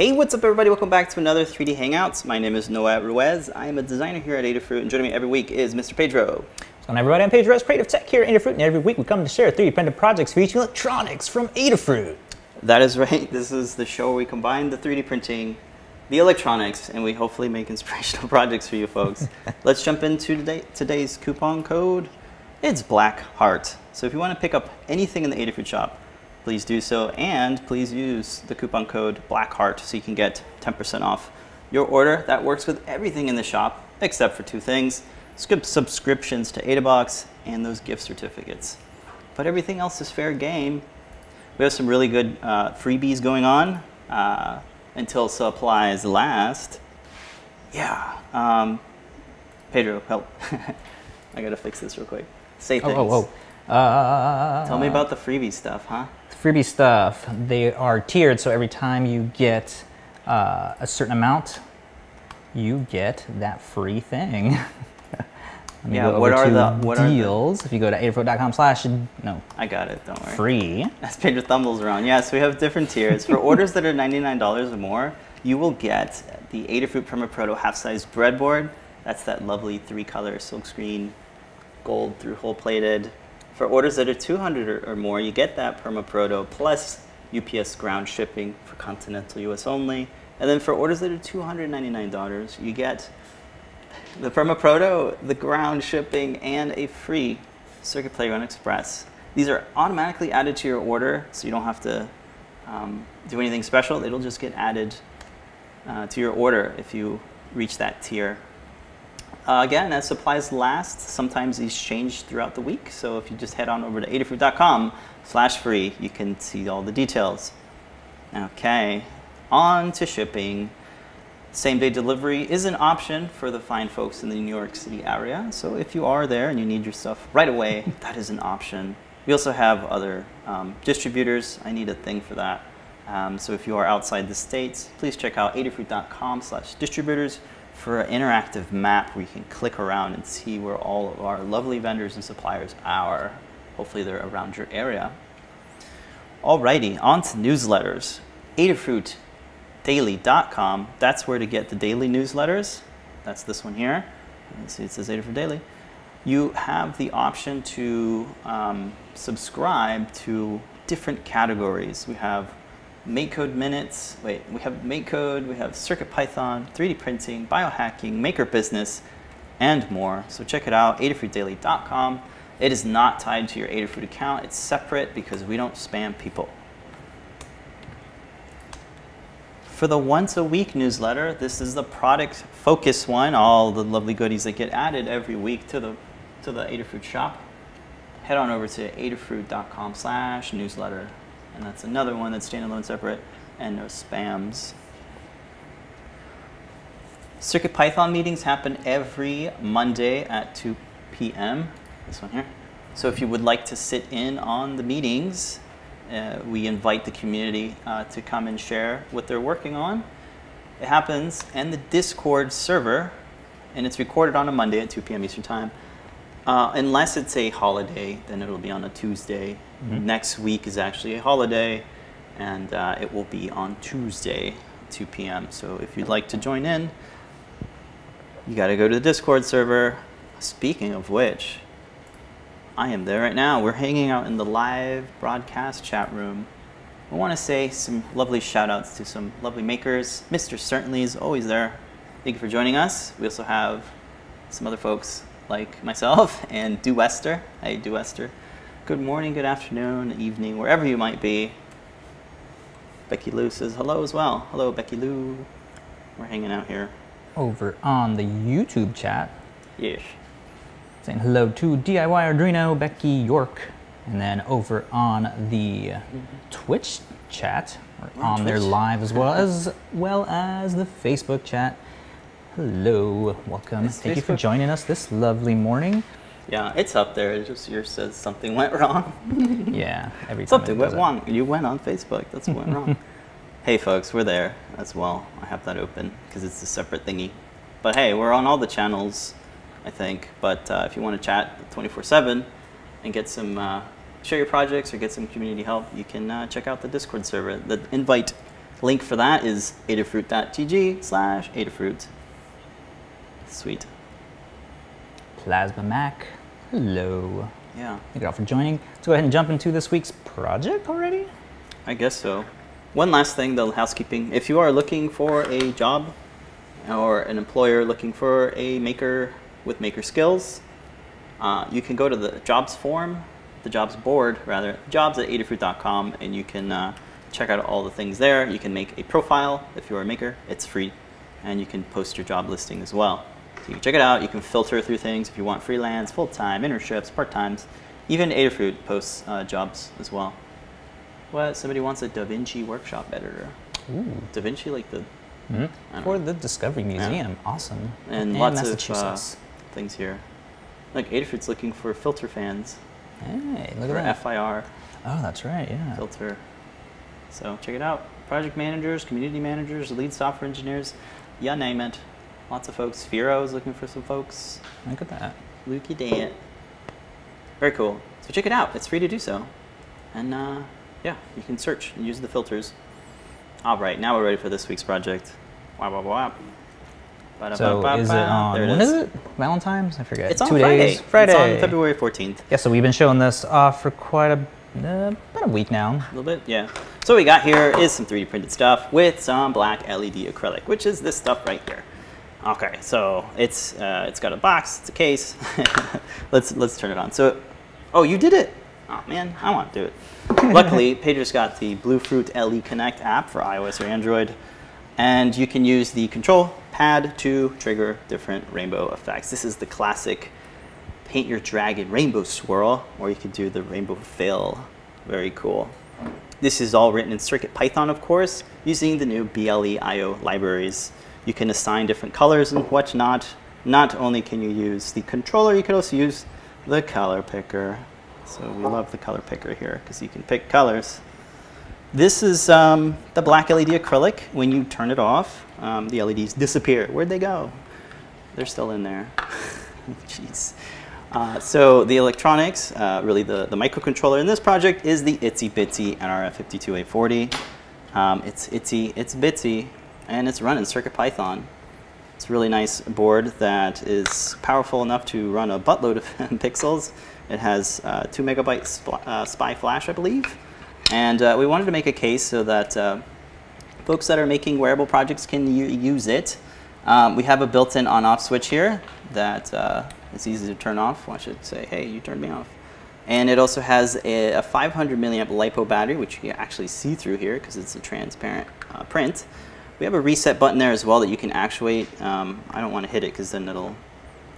hey, what's up, everybody? Welcome back to another 3D Hangouts. My name is Noah Ruiz. I am a designer here at Adafruit, and joining me every week is Mr. Pedro. What's going on, everybody? I'm Pedro Ruiz, Creative Tech here at Adafruit, and every week we come to share 3D printed projects featuring electronics from Adafruit. That is right. This is the show where we combine the 3D printing, the electronics, and we hopefully make inspirational projects for you folks. Let's jump into today, today's coupon code. It's Black Heart. So if you want to pick up anything in the Adafruit shop, please do so. And please use the coupon code BLACKHEART so you can get 10% off your order. That works with everything in the shop except for two things. Skip subscriptions to Adabox and those gift certificates. But everything else is fair game. We have some really good uh, freebies going on uh, until supplies last. Yeah. Um, Pedro, help. I gotta fix this real quick. Say things. Oh, oh, oh. Uh, Tell me about the freebie stuff, huh? Freebie stuff. They are tiered, so every time you get uh, a certain amount, you get that free thing. Yeah, what are the- what are the- deals? If you go to adafruit.com slash no I got it, don't worry. free, As Pedro thumbles around. Yes, yeah, so we have different tiers. For orders that are $99 or more, you will get the Adafruit Perma Proto half-size breadboard. That's that lovely three-color silkscreen, gold through hole plated. For orders that are 200 or, or more, you get that Perma Proto plus UPS ground shipping for continental US only. And then for orders that are $299, you get the Perma Proto, the ground shipping, and a free Circuit Playground Express. These are automatically added to your order, so you don't have to um, do anything special. It'll just get added uh, to your order if you reach that tier. Uh, again, as supplies last, sometimes these change throughout the week. So if you just head on over to adafruit.com slash free, you can see all the details. Okay, on to shipping. Same day delivery is an option for the fine folks in the New York City area. So if you are there and you need your stuff right away, that is an option. We also have other um, distributors. I need a thing for that. Um, so if you are outside the states, please check out adafruit.com slash distributors for an interactive map you can click around and see where all of our lovely vendors and suppliers are. Hopefully they're around your area. Alrighty, on to newsletters. Adafruitdaily.com, that's where to get the daily newsletters. That's this one here. You see it says Adafruit Daily. You have the option to um, subscribe to different categories. We have MakeCode Minutes, wait, we have MakeCode, we have CircuitPython, 3D printing, biohacking, maker business, and more. So check it out, adafruitdaily.com. It is not tied to your Adafruit account. It's separate because we don't spam people. For the once a week newsletter, this is the product focus one, all the lovely goodies that get added every week to the, to the Adafruit shop. Head on over to adafruit.com slash newsletter. And that's another one that's standalone separate and no spams. CircuitPython meetings happen every Monday at 2 p.m. This one here. So if you would like to sit in on the meetings, uh, we invite the community uh, to come and share what they're working on. It happens in the Discord server, and it's recorded on a Monday at 2 p.m. Eastern Time. Uh, unless it's a holiday, then it'll be on a Tuesday. Next week is actually a holiday, and uh, it will be on Tuesday, 2 p.m. So if you'd like to join in, you got to go to the Discord server. Speaking of which, I am there right now. We're hanging out in the live broadcast chat room. I want to say some lovely shout outs to some lovely makers. Mr. Certainly is always there. Thank you for joining us. We also have some other folks like myself and Du Wester. Hey, Du Wester. Good morning, good afternoon, evening, wherever you might be. Becky Lou says hello as well. Hello, Becky Lou. We're hanging out here. over on the YouTube chat, Yes. saying hello to DIY Arduino, Becky York. And then over on the Twitch chat, on on there Twitch. live as well as well as the Facebook chat. Hello, welcome. Is Thank you for joining us this lovely morning. Yeah, it's up there. It just yours says something went wrong. Yeah, every time Something it went wrong. You went on Facebook. That's what went wrong. Hey, folks, we're there as well. I have that open because it's a separate thingy. But hey, we're on all the channels, I think. But uh, if you want to chat 24 7 and get some uh, share your projects or get some community help, you can uh, check out the Discord server. The invite link for that is adafruit.tg slash adafruit. Sweet. Plasma Mac. Hello. Yeah, Thank you all for joining. Let's go ahead and jump into this week's project already. I guess so. One last thing, the housekeeping. If you are looking for a job or an employer looking for a maker with maker skills, uh, you can go to the jobs form, the jobs board rather, jobs at adafruit.com, and you can uh, check out all the things there. You can make a profile if you're a maker, it's free, and you can post your job listing as well. You can check it out. You can filter through things if you want freelance, full time, internships, part times. Even Adafruit posts uh, jobs as well. What? Somebody wants a DaVinci workshop editor. Ooh. DaVinci, like the Mhm. I For know. the Discovery Museum. Awesome. and In lots of uh, Massachusetts. things here. Like Adafruit's looking for filter fans hey, look for at that. FIR oh, that's right. Yeah. filter. So check it out. Project managers, community managers, lead software engineers, you name it. Lots of folks. Firo is looking for some folks. Look at that. Lukey Dant. Very cool. So check it out. It's free to do so. And uh, yeah, you can search and use the filters. All right, now we're ready for this week's project. Wow, wow, wow. So is it on? There it when is. is it? Valentine's? I forget. It's on Two Friday. days. Friday. It's on February 14th. Yeah. So we've been showing this off for quite a uh, about a week now. A little bit, yeah. So what we got here is some 3D printed stuff with some black LED acrylic, which is this stuff right here. Okay, so it's uh, it's got a box, it's a case. let's let's turn it on. So, oh, you did it. Oh man, I want to do it. Luckily, Pedro's got the Bluefruit LE Connect app for iOS or Android, and you can use the control pad to trigger different rainbow effects. This is the classic paint your dragon rainbow swirl, or you could do the rainbow fill. Very cool. This is all written in CircuitPython, of course, using the new BLE IO libraries. You can assign different colors and whatnot. Not only can you use the controller, you can also use the color picker. So we love the color picker here because you can pick colors. This is um, the black LED acrylic. When you turn it off, um, the LEDs disappear. Where'd they go? They're still in there. Jeez. Uh, so the electronics, uh, really the, the microcontroller in this project is the Itsy Bitsy NRF52840. Um, it's itsy, it's bitsy, and it's run in CircuitPython. It's a really nice board that is powerful enough to run a buttload of pixels. It has uh, two megabyte sp- uh, SPI flash, I believe. And uh, we wanted to make a case so that uh, folks that are making wearable projects can use it. Um, we have a built-in on-off switch here that uh, is easy to turn off. I should say, hey, you turned me off. And it also has a, a 500 milliamp LiPo battery, which you can actually see through here because it's a transparent uh, print. We have a reset button there as well that you can actuate. Um, I don't want to hit it because then it'll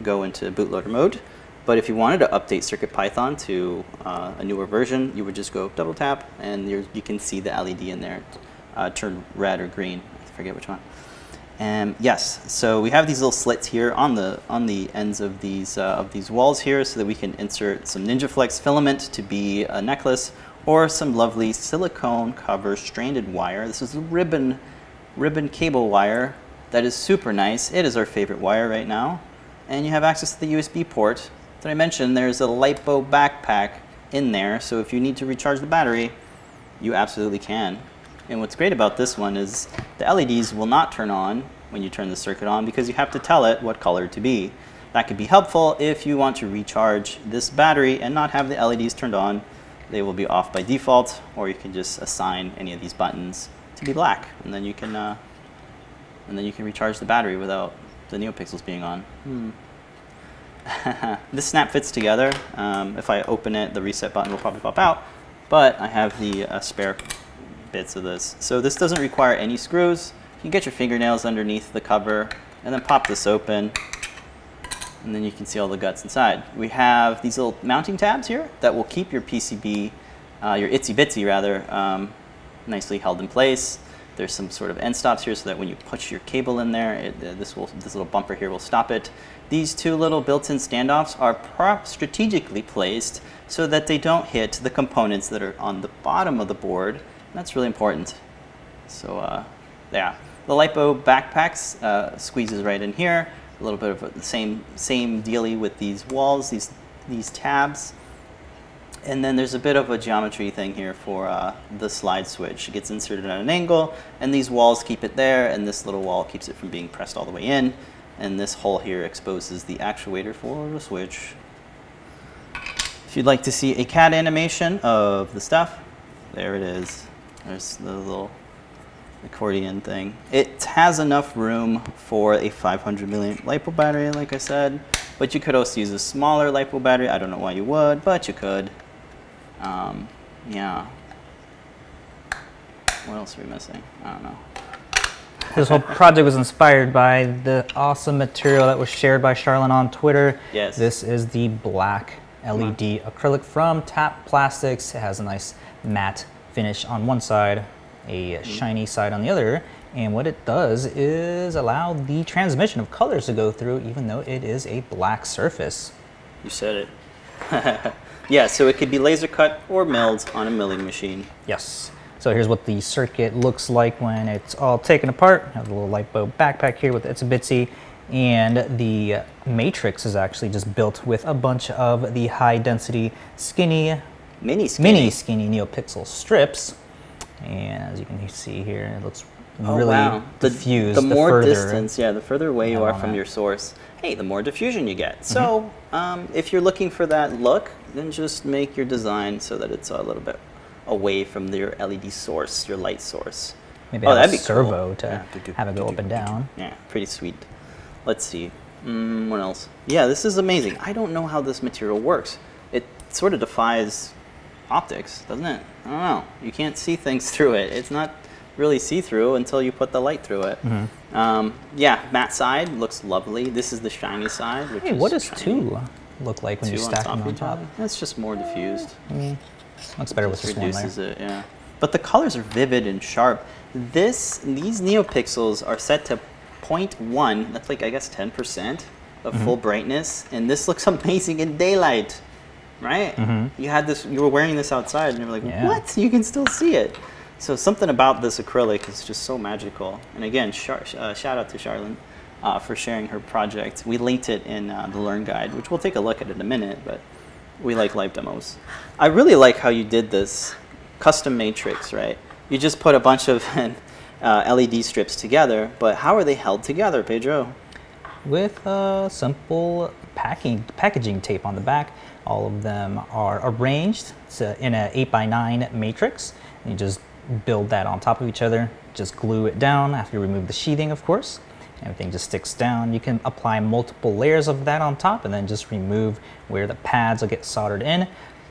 go into bootloader mode. But if you wanted to update CircuitPython to uh, a newer version, you would just go double tap and you can see the LED in there uh, turn red or green. I forget which one. Um, yes, so we have these little slits here on the on the ends of these uh, of these walls here, so that we can insert some NinjaFlex filament to be a necklace, or some lovely silicone cover stranded wire. This is a ribbon ribbon cable wire that is super nice. It is our favorite wire right now, and you have access to the USB port. That I mentioned, there's a LiPo backpack in there, so if you need to recharge the battery, you absolutely can. And what's great about this one is the LEDs will not turn on when you turn the circuit on because you have to tell it what color to be. That could be helpful if you want to recharge this battery and not have the LEDs turned on. They will be off by default, or you can just assign any of these buttons to be black, and then you can uh, and then you can recharge the battery without the NeoPixels being on. Hmm. this snap fits together. Um, if I open it, the reset button will probably pop out, but I have the uh, spare bits of this. So this doesn't require any screws. You can get your fingernails underneath the cover and then pop this open and then you can see all the guts inside. We have these little mounting tabs here that will keep your PCB, uh, your itsy bitsy rather, um, nicely held in place. There's some sort of end stops here so that when you push your cable in there, it, uh, this, will, this little bumper here will stop it. These two little built-in standoffs are strategically placed so that they don't hit the components that are on the bottom of the board. That's really important. So uh, yeah, the LiPo backpacks uh, squeezes right in here. A little bit of the same same dealy with these walls, these these tabs. And then there's a bit of a geometry thing here for uh, the slide switch. It gets inserted at an angle, and these walls keep it there, and this little wall keeps it from being pressed all the way in. And this hole here exposes the actuator for the switch. If you'd like to see a CAD animation of the stuff, there it is. There's the little accordion thing. It has enough room for a 500 milliamp LiPo battery, like I said, but you could also use a smaller LiPo battery. I don't know why you would, but you could. Um, yeah. What else are we missing? I don't know. This whole project was inspired by the awesome material that was shared by Charlene on Twitter. Yes. This is the black LED acrylic from Tap Plastics. It has a nice matte finish on one side, a Mm-hmm. shiny side on the other. And what it does is allow the transmission of colors to go through even though it is a black surface. You said it. yeah, so it could be laser cut or milled on a milling machine. Yes. So here's what the circuit looks like when it's all taken apart. I have a little LiPo backpack here with Itsy Bitsy. And the matrix is actually just built with a bunch of the high density skinny, Mini skinny. mini skinny NeoPixel strips. And as you can see here, it looks Oh, really wow. The- diffused. The, more further. distance, yeah, the further away you are from that. your source, hey, the more diffusion you get. So, um, if you're looking for that look, then just make your design so that it's a little bit away from your LED source, your light source. Maybe oh, have that'd be servo cool. to Yeah, do-do, have it go up do-do, and down. Yeah, pretty sweet. Let's see. Mm, what else? Yeah, this is amazing. I don't know how this material works. It sort of defies optics, doesn't it? I don't know. You can't see things through it. It's not really see-through until you put the light through it. Mm-hmm. Um, yeah, matte side looks lovely. This is the shiny side. Which Hey, is what does shiny. two look like when Two you on stack top them on top? other? That's just more diffused. Looks better with Just this one layer. reduces it, yeah. But the colors are vivid and sharp. This, these NeoPixels are set to 0.1. That's like I guess 10% of Mm-hmm. full brightness, and this looks amazing in daylight, right? You had this. You were wearing this outside, and you were like. Yeah. "What? You can still see it." So something about this acrylic is just so magical. And again, Char- uh, shout out to Charlene uh, for sharing her project. We linked it in uh, the Learn Guide, which we'll take a look at in a minute. But we like live demos. I really like how you did this custom matrix, right? You just put a bunch of uh, LED strips together, but how are they held together, Pedro? with uh, simple packing packaging tape on the back. All of them are arranged in an 8x9 matrix. You just build that on top of each other, just glue it down after you remove the sheathing, of course. Everything just sticks down. You can apply multiple layers of that on top and then just remove where the pads will get soldered in.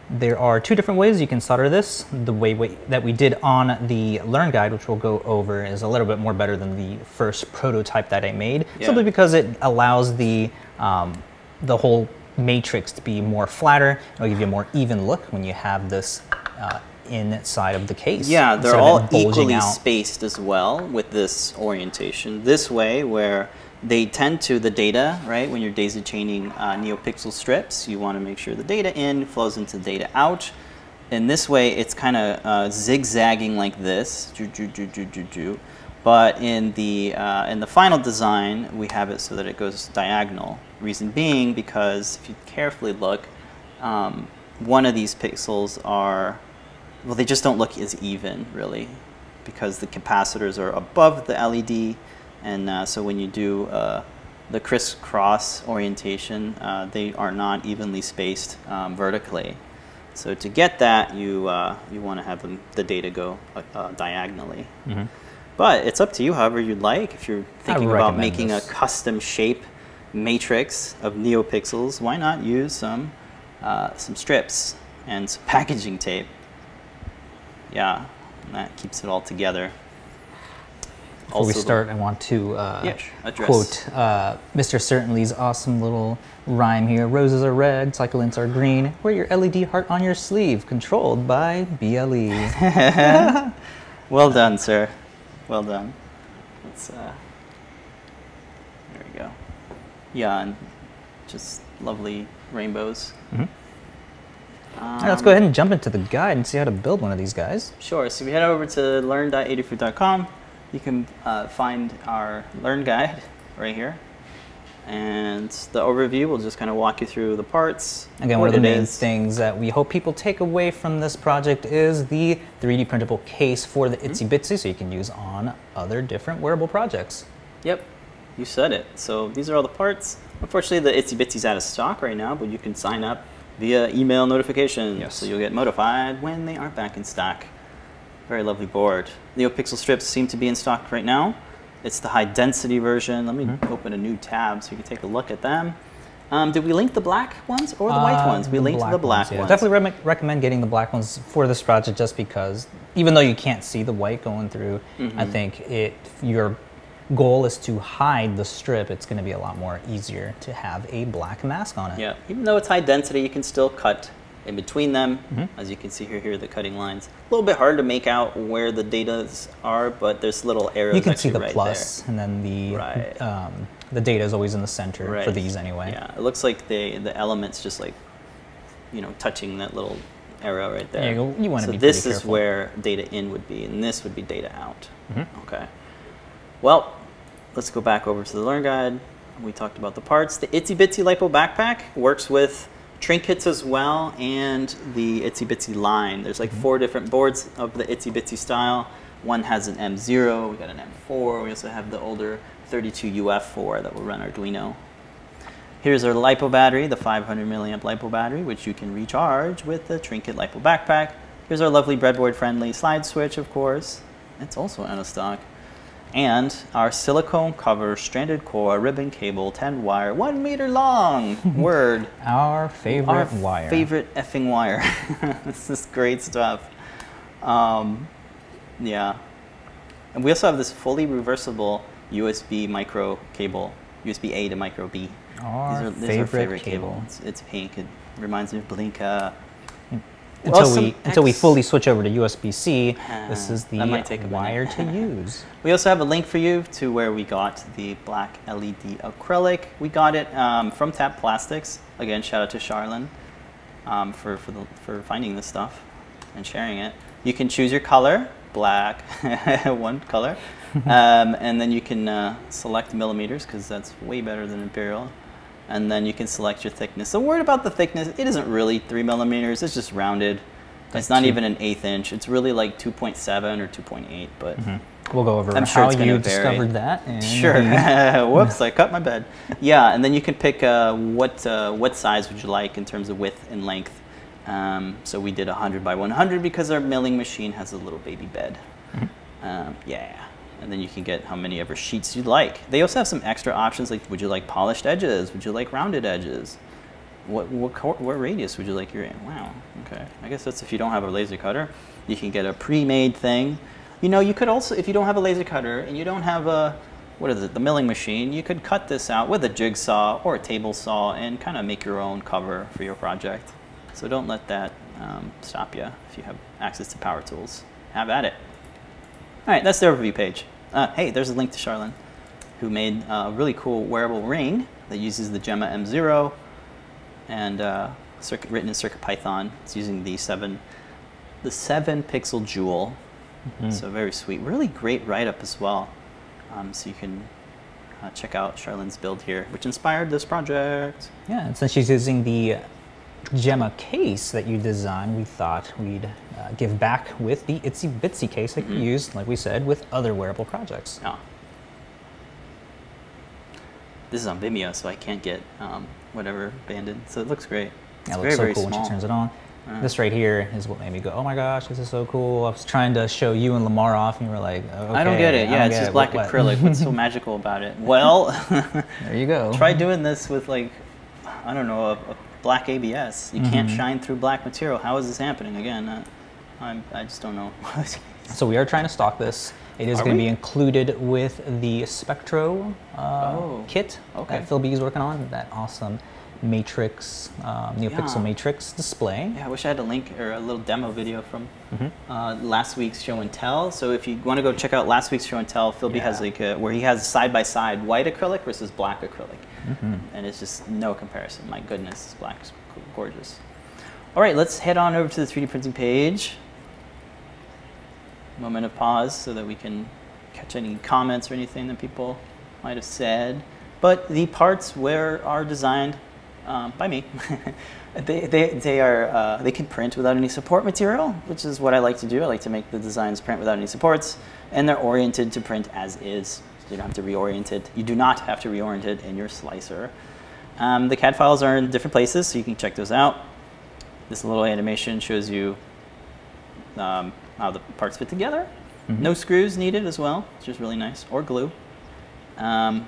There are two different ways you can solder this. The way we, that we did on the Learn Guide, which we'll go over, is a little bit more better than the first prototype that I made, Yeah. simply because it allows the um, the whole matrix to be more flatter. It'll give you a more even look when you have this uh, inside of the case. Yeah, they're all equally out. spaced as well with this orientation. This way, where they tend to the data, right? When you're daisy chaining uh, NeoPixel strips, you want to make sure the data in flows into the data out. And this way, it's kind of uh, zigzagging like this, ju- ju- ju. but in the uh, in the final design, we have it so that it goes diagonal. Reason being, because if you carefully look, um, one of these pixels are well, they just don't look as even, really, because the capacitors are above the LED, and uh, so when you do uh, the crisscross orientation, uh, they are not evenly spaced um, vertically. So to get that, you uh, you want to have them, the data go uh, uh, diagonally. But it's up to you, however you'd like. If you're thinking about making this. a custom shape matrix of NeoPixels, why not use some uh, some strips and some packaging tape? Yeah, and that keeps it all together. Before we Also the- start, I want to uh, Yeah, quote uh, Mr. Certainly's awesome little rhyme here. Roses are red, cyclints are green. Wear your LED heart on your sleeve, controlled by. BLE. Well done, sir. Well done. Let's, uh, there we go. Yeah, and just lovely rainbows. Mhm. All right, let's go ahead and jump into the guide and see how to build one of these guys. Sure. So if you head over to learn.adafruit.com, you can uh, find our Learn Guide right here. And the overview will just kind of walk you through the parts. Again, one of the main is. things that we hope people take away from this project is the 3D printable case for the Mm-hmm. Itsy Bitsy so you can use on other different wearable projects. Yep, you said it. So these are all the parts. Unfortunately, the Itsy Bitsy's out of stock right now, but you can sign up via email notification. Yes. So you'll get notified when they are back in stock. Very lovely board. NeoPixel strips seem to be in stock right now. It's the high density version. Let me Mm-hmm. open a new tab so you can take a look at them. Um, did we link the black ones or the white Uh, ones? We linked the black yeah. ones. Definitely re- recommend getting the black ones for this project just because even though you can't see the white going through, I Mm-hmm. think it your goal is to hide the strip, it's going to be a lot more easier to have a black mask on it. Yeah, even though it's high density, you can still cut in between them. Mm-hmm. As you can see here, here are the cutting lines. A little bit hard to make out where the data are, but there's little arrows. You can see the right plus, and then the Right. um, the data is always in the center there. for these anyway. Yeah, it looks like the the elements just like, you know, touching that little arrow right there. There you wanna so be this is where data in would be, and this would be data out. Mm-hmm. Okay. Well, let's go back over to the Learn Guide. We talked about the parts. The Itsy Bitsy Lipo Backpack works with trinkets as well and the Itsy Bitsy line. There's like mm-hmm. four different boards of the Itsy Bitsy style. One has an M0, we got an M4, we also have the older 32UF4 that will run Arduino. Here's our LiPo battery, the 500 milliamp LiPo battery, which you can recharge with the Trinket LiPo backpack. Here's our lovely breadboard friendly slide switch, of course. It's also out of stock. And our silicone cover stranded core ribbon cable 10 wire, one meter long. Word. Our favorite Our wire. favorite effing wire. this is great stuff. Um, yeah. And we also have this fully reversible USB micro cable, USB A to micro B. Our these are, these are favorite favorite cable. cable. It's, it's pink. It reminds me of Blinka. Until Well, we until we fully switch over to USB-C, this Ah, is the might take wire to use. We also have a link for you to where we got the black LED acrylic. We got it um, from Tap Plastics. Again, shout out to Charlene um, for, for, the, for finding this stuff and sharing it. You can choose your color, black, one color, um, and then you can uh, select millimeters because that's way better than imperial. And then you can select your thickness. So word about the thickness, it isn't really three millimeters. It's just rounded. It's not two- even an eighth inch. It's really like 2.7 or 2.8, but We'll go over I'm sure how you discovered that. And Sure. Whoops, I cut my bed. Yeah, and then you can pick uh, what uh, what size would you like in terms of width and length. Um, so we did 100 by 100 because our milling machine has a little baby bed. Um, yeah. And then you can get how many ever sheets you'd like. They also have some extra options like would you like polished edges? Would you like rounded edges? What what, what radius would you like your? Wow. Okay. I guess that's if you don't have a laser cutter, you can get a pre-made thing. You know, you could also if you don't have a laser cutter and you don't have a what is it, the milling machine, you could cut this out with a jigsaw or a table saw and kind of make your own cover for your project. So don't let that um, stop you if you have access to power tools. Have at it. All right, that's the overview page. Uh, hey, there's a link to Charlene, who made a really cool wearable ring that uses the Gemma M0 and uh, circuit, written in CircuitPython. It's using the seven, the seven pixel jewel. So very sweet. Really great write-up as well. Um, so you can uh, check out Charlene's build here, which inspired this project. Yeah, and since she's using the Gemma case that you designed, we thought we'd uh, give back with the Itsy Bitsy case that you Mm-hmm. use, like we said, with other wearable projects. Oh. This is on Vimeo, so I can't get um, whatever banded. So it looks great. It's Yeah, it very, looks so very cool small. when she turns it on. Uh. This right here is what made me go, oh my gosh, this is so cool. I was trying to show you and Limor off, and you were like, okay, I don't get it. Yeah, it's just it. black What- what?" acrylic. What's so magical about it? Well, there you go. try doing this with like, I don't know, a, a black ABS. You can't Mm-hmm. shine through black material. How is this happening? Again, uh, I'm, I just don't know. So we are trying to stock this. It is going to be included with the Spectro uh, Oh, kit okay. that Phil B is working on. That awesome Matrix, um, NeoPixel Yeah. Matrix display. Yeah, I wish I had a link or a little demo video from Mm-hmm. uh, last week's show and tell. So if you want to go check out last week's show and tell, Phil B has like a, where he has side by side white acrylic versus black acrylic, Mm-hmm. and it's just no comparison. My goodness, this black is gorgeous. All right, let's head on over to the 3D printing page. Moment of pause so that we can catch any comments or anything that people might have said. but the parts where are designed um, by me. they, they, they are uh, they can print without any support material, which is what I like to do. I like to make the designs print without any supports, and they're oriented to print as is. So you don't have to reorient it. You do not have to reorient it in your slicer. Um, the CAD files are in different places, so you can check those out. This little animation shows you um, how the parts fit together. No screws needed as well, which is really nice, or glue. Um,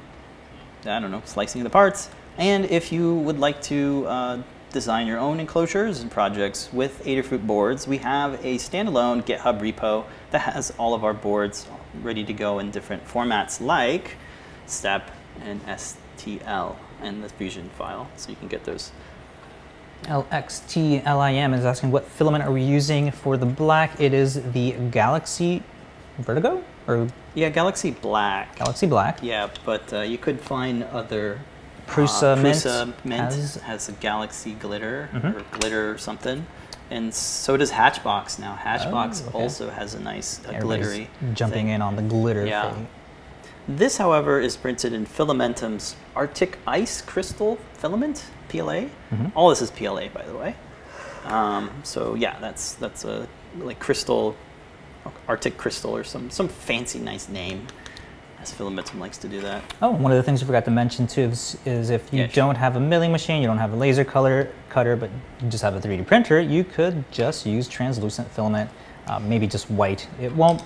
I don't know, slicing of the parts. And if you would like to uh, design your own enclosures and projects with Adafruit boards, we have a standalone GitHub repo that has all of our boards ready to go in different formats like STEP and STL and the Fusion file, so you can get those. LXTLIM is asking what filament are we using for the black? It is the Galaxy Vertigo or Yeah, Galaxy Black. Galaxy Black. Yeah, but uh, you could find other. Prusa uh, Mint Prusa Mint has- has, a Galaxy Glitter Mhm. or Glitter or something, and so does Hatchbox now. Hatchbox Oh, okay. also has a nice uh, glittery. jumping thing. in on the glitter Yeah. thing. This, however, is printed in Fillamentum's Arctic Ice Crystal Filament (PLA). Mhm. All this is PLA, by the way. Um, so yeah, that's that's a like crystal, Arctic crystal or some some fancy nice name, as Fillamentum likes to do that. Oh, one of the things we forgot to mention too is, is if you Yeah, don't have a milling machine, you don't have a laser color cutter, but you just have a 3D printer, you could just use translucent filament, uh, maybe just white. It won't,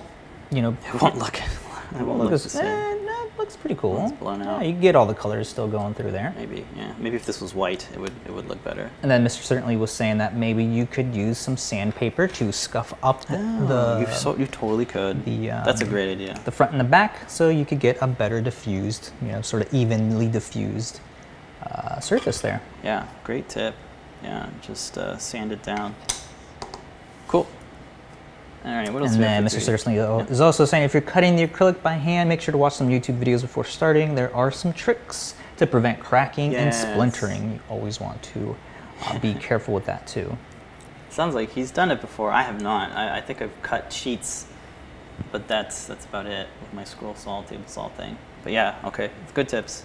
you know, It won't look. It won't look looks, the same. eh, no, looks pretty cool. It's blown out. Yeah, you get all the colors still going through there. Maybe, yeah. Maybe if this was white, it would it would look better. And then Mr. Certainly was saying that maybe you could use some sandpaper to scuff up the, the, you so you totally could. the, That's a um, great idea. the front and the back so you could get a better diffused, you know, sort of evenly diffused uh, surface there. Yeah, great tip. Yeah, just uh, sand it down. All right, what else? And then Mr. for 3D? Certainly Yeah. is also saying if you're cutting the acrylic by hand, make sure to watch some YouTube videos before starting. There are some tricks to prevent cracking Yes. and splintering. You always want to uh, be careful with that too. Sounds like he's done it before. I have not. I, I think I've cut sheets, but that's that's about it with my scroll saw, table saw thing. But yeah, okay, good tips.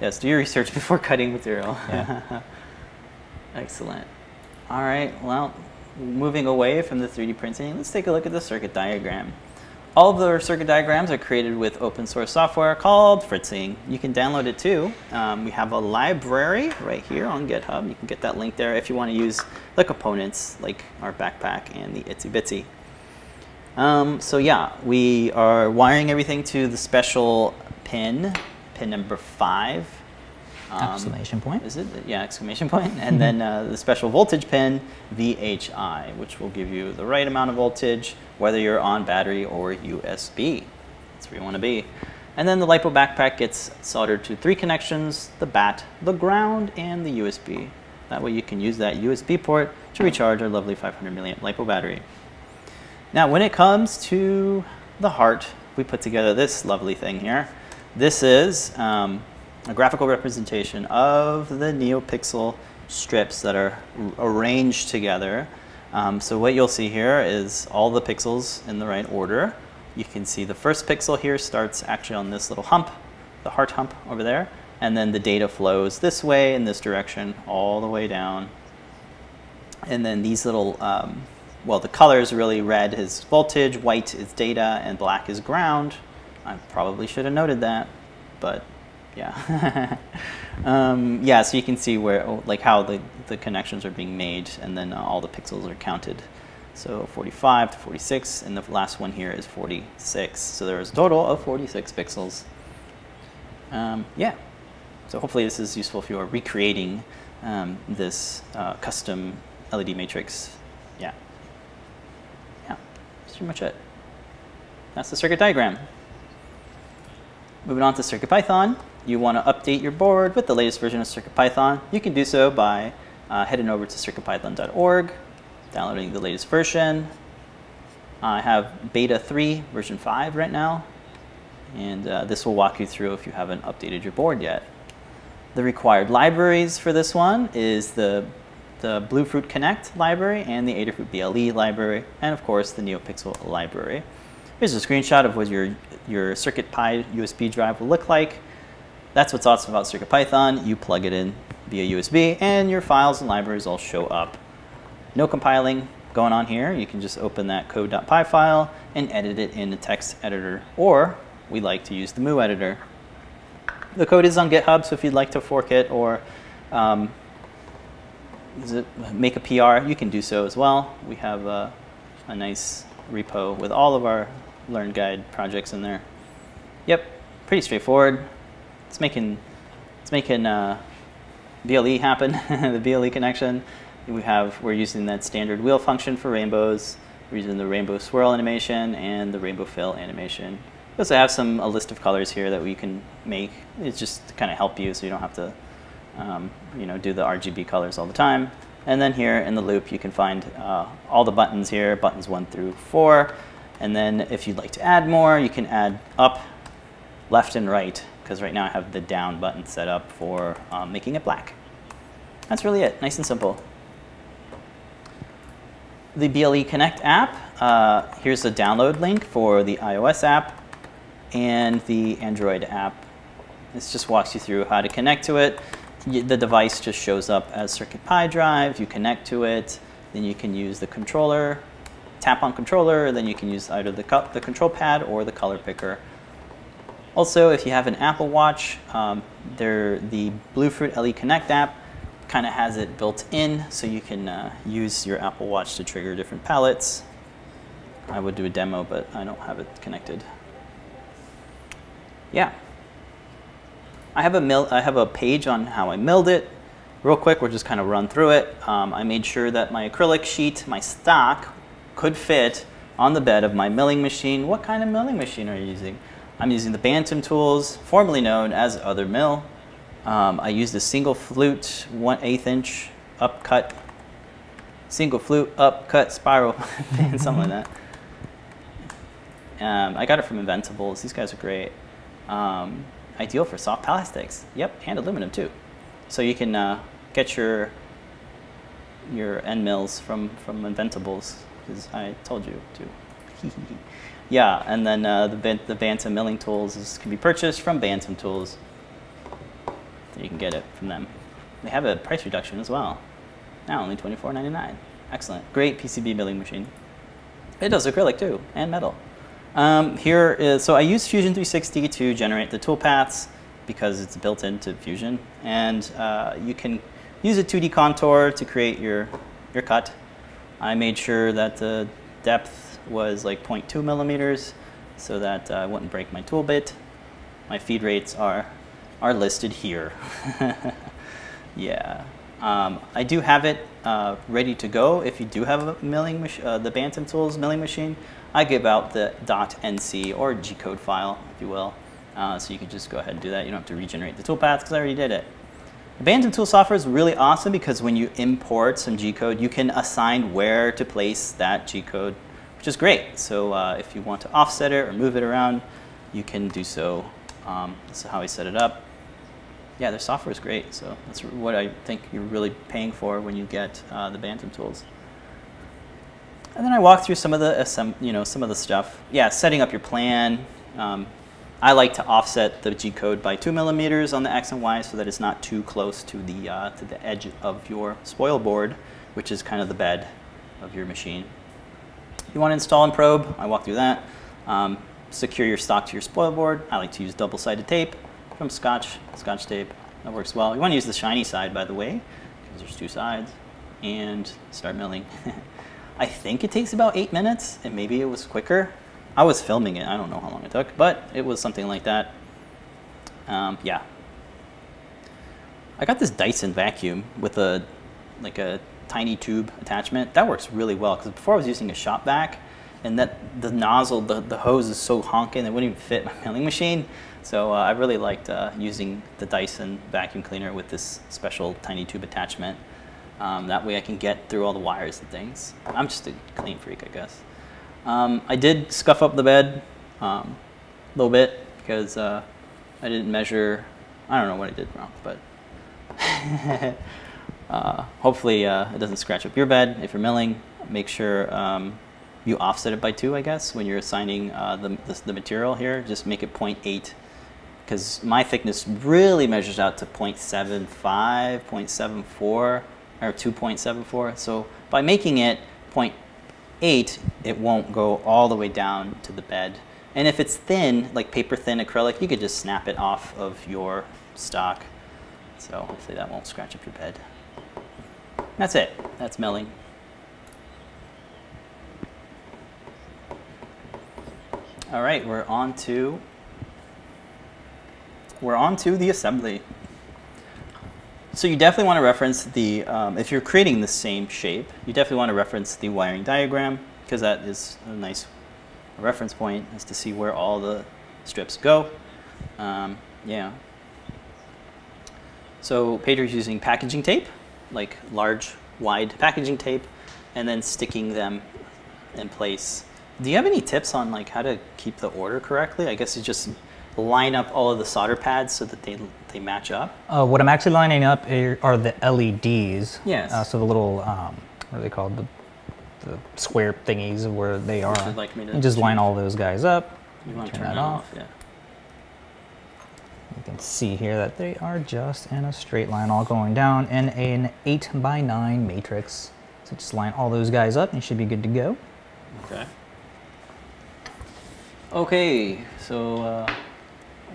Yes, do your research before cutting material. Yeah. Excellent. All right, well, moving away from the 3D printing, let's take a look at the circuit diagram. All of the circuit diagrams are created with open source software called Fritzing. You can download it too. Um, we have a library right here on GitHub. You can get that link there if you want to use the components like our backpack and the Itsy Bitsy. Um, so yeah, we are wiring everything to the special pin, pin number five. Um, Exclamation point. Is it? Yeah, exclamation point. And then uh, the special voltage pin, VHI, which will give you the right amount of voltage, whether you're on battery or USB. That's where you want to be. And then the LiPo backpack gets soldered to three connections, the bat, the ground, and the USB. That way you can use that USB port to recharge our lovely 500 milliamp LiPo battery. Now, when it comes to the heart, we put together this lovely thing here. This is um, a graphical representation of the NeoPixel strips that are arranged together. Um, so what you'll see here is all the pixels in the right order. You can see the first pixel here starts actually on this little hump, the heart hump over there, and then the data flows this way in this direction all the way down and then these little, um, well, the colors really red is voltage, white is data, and black is ground. I probably should have noted that, but yeah. um, yeah, so you can see where, oh, like how the, the connections are being made, and then uh, all the pixels are counted. So 45 to 46, and the last one here is 46. So there is a total of 46 pixels. Um, yeah. So hopefully this is useful if you are recreating um, this uh, custom LED matrix. Yeah. Yeah, that's pretty much it. That's the circuit diagram. Moving on to CircuitPython, you want to update your board with the latest version of CircuitPython. You can do so by uh, heading over to circuitpython.org, downloading the latest version. I have beta 3, version 5 right now, and uh, this will walk you through if you haven't updated your board yet. The required libraries for this one is the, the Bluefruit Connect library and the Adafruit BLE library, and of course the NeoPixel library. Here's a screenshot of what your, your CircuitPy USB drive will look like. That's what's awesome about CircuitPython. You plug it in via USB and your files and libraries all show up. No compiling going on here. You can just open that code.py file and edit it in the text editor, or we like to use the Mu editor. The code is on GitHub, so if you'd like to fork it or um, it, make a PR, you can do so as well. We have a, a nice repo with all of our Learn Guide projects in there. Yep, pretty straightforward. It's making it's making uh, BLE happen, the BLE connection. We have we're using that standard wheel function for rainbows. We're using the rainbow swirl animation and the rainbow fill animation. We also have some a list of colors here that we can make. It's just to kind of help you so you don't have to um, you know do the RGB colors all the time. And then here in the loop you can find uh, all the buttons here, buttons one through four. And then if you'd like to add more, you can add up, left, and right because right now I have the down button set up for um, making it black. That's really it, nice and simple. The BLE Connect app, uh, here's the download link for the iOS app and the Android app. This just walks you through how to connect to it. The device just shows up as CircuitPy drive, you connect to it, then you can use the controller, tap on controller, then you can use either the, the control pad or the color picker also, if you have an Apple Watch, um, the Bluefruit LE Connect app kind of has it built in, so you can uh, use your Apple Watch to trigger different palettes. I would do a demo, but I don't have it connected. Yeah. I have a I have a page on how I milled it. Real quick, we'll just kind of run through it. Um, I made sure that my acrylic sheet, my stock, could fit on the bed of my milling machine. What kind of milling machine are you using? I'm using the Bantam tools, formerly known as Othermill. Um, I used a single flute, one eighth inch upcut, single flute upcut spiral, and something like that. Um, I got it from Inventables. These guys are great. Um, ideal for soft plastics. Yep, and aluminum too. So you can uh, get your your end mills from from Inventables, because I told you to. Yeah, and then uh, the, the Bantam milling tools is, can be purchased from Bantam Tools. So you can get it from them. They have a price reduction as well. Now only $24.99. Excellent. Great PCB milling machine. It does acrylic too, and metal. Um, here is, so I use Fusion 360 to generate the toolpaths because it's built into Fusion. And uh, you can use a 2D contour to create your, your cut. I made sure that the depth was like 0.2 millimeters so that uh, I wouldn't break my tool bit. My feed rates are, are listed here. yeah. Um, I do have it uh, ready to go. If you do have a milling uh, the Bantam Tools milling machine, I give out the .nc or G-code file, if you will. Uh, so you can just go ahead and do that. You don't have to regenerate the toolpaths because I already did it. The Bantam tool software is really awesome because when you import some G-code, you can assign where to place that G-code which is great. So uh, if you want to offset it or move it around, you can do so. Um, this is how I set it up. Yeah, their software is great. So that's what I think you're really paying for when you get uh, the Bantam tools. And then I walk through some of the you know some of the stuff. Yeah, setting up your plan. Um, I like to offset the G code by two millimeters on the X and Y so that it's not too close to the uh, to the edge of your spoil board, which is kind of the bed of your machine. You want to install and probe, I walk through that. Um, secure your stock to your spoil board. I like to use double-sided tape from Scotch, Scotch tape. That works well. You want to use the shiny side, by the way, because there's two sides. And start milling. I think it takes about eight minutes, and maybe it was quicker. I was filming it. I don't know how long it took, but it was something like that. Um, yeah. I got this Dyson vacuum with a like a tiny tube attachment. That works really well because before I was using a shop vac and that the nozzle, the, the hose is so honking it wouldn't even fit my milling machine. So uh, I really liked uh, using the Dyson vacuum cleaner with this special tiny tube attachment. Um, that way I can get through all the wires and things. I'm just a clean freak, I guess. Um, I did scuff up the bed um, a little bit because uh, I didn't measure, I don't know what I did wrong, but Uh, hopefully uh, it doesn't scratch up your bed if you're milling. Make sure um, you offset it by two, I guess, when you're assigning uh, the, the, the, material here. Just make it 0.8 because my thickness really measures out to 0.75, 0.74, or 2.74. So by making it 0.8, it won't go all the way down to the bed. And if it's thin, like paper thin acrylic, you could just snap it off of your stock. So hopefully that won't scratch up your bed. That's it. That's milling. All right, we're on to we're on to the assembly. So you definitely want to reference the um, if you're creating the same shape, you definitely want to reference the wiring diagram because that is a nice reference point as to see where all the strips go. Um, yeah. So Pedro's using packaging tape, like large, wide packaging tape, and then sticking them in place. Do you have any tips on like how to keep the order correctly? I guess you just line up all of the solder pads so that they they match up. Uh, what I'm actually lining up are, the LEDs. Yes. Uh, so the little um, what are they called? The, the square thingies where they are. like me to you just line all those guys up. You want to Turn turn, that that off. off? Yeah. You can see here that they are just in a straight line, all going down in an eight by nine matrix. So just line all those guys up, and you should be good to go. Okay. Okay, so uh,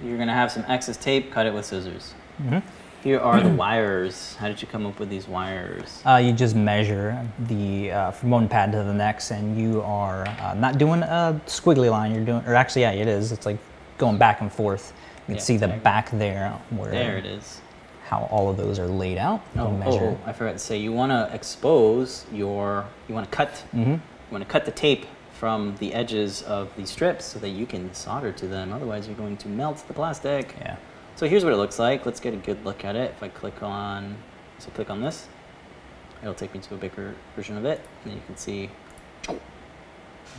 you're gonna have some excess tape. Cut it with scissors. Mhm. Here are the wires. How did you come up with these wires? Uh, you just measure the uh, from one pad to the next, and you are uh, not doing a squiggly line. You're doing, or actually, yeah, it is. It's like going back and forth. You can Yeah, see the back there, where There it is. how all of those are laid out. Oh, oh, I forgot to say. You want to expose your. You want to cut. Mhm. You want to cut the tape from the edges of these strips so that you can solder to them. Otherwise, you're going to melt the plastic. Yeah. So here's what it looks like. Let's get a good look at it. If I click on, so click on this, it'll take me to a bigger version of it. And you can see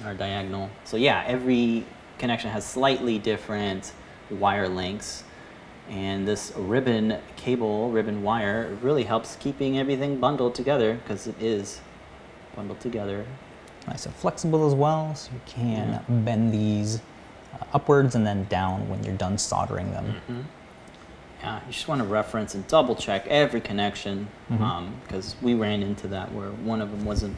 our diagonal. So yeah, every connection has slightly different wire lengths. And this ribbon cable, ribbon wire, really helps keeping everything bundled together because it is bundled together. Nice and flexible as well, so you can bend these uh, upwards and then down when you're done soldering them. Mm-hmm. Yeah, you just want to reference and double check every connection mm-hmm. um, because we ran into that where one of them wasn't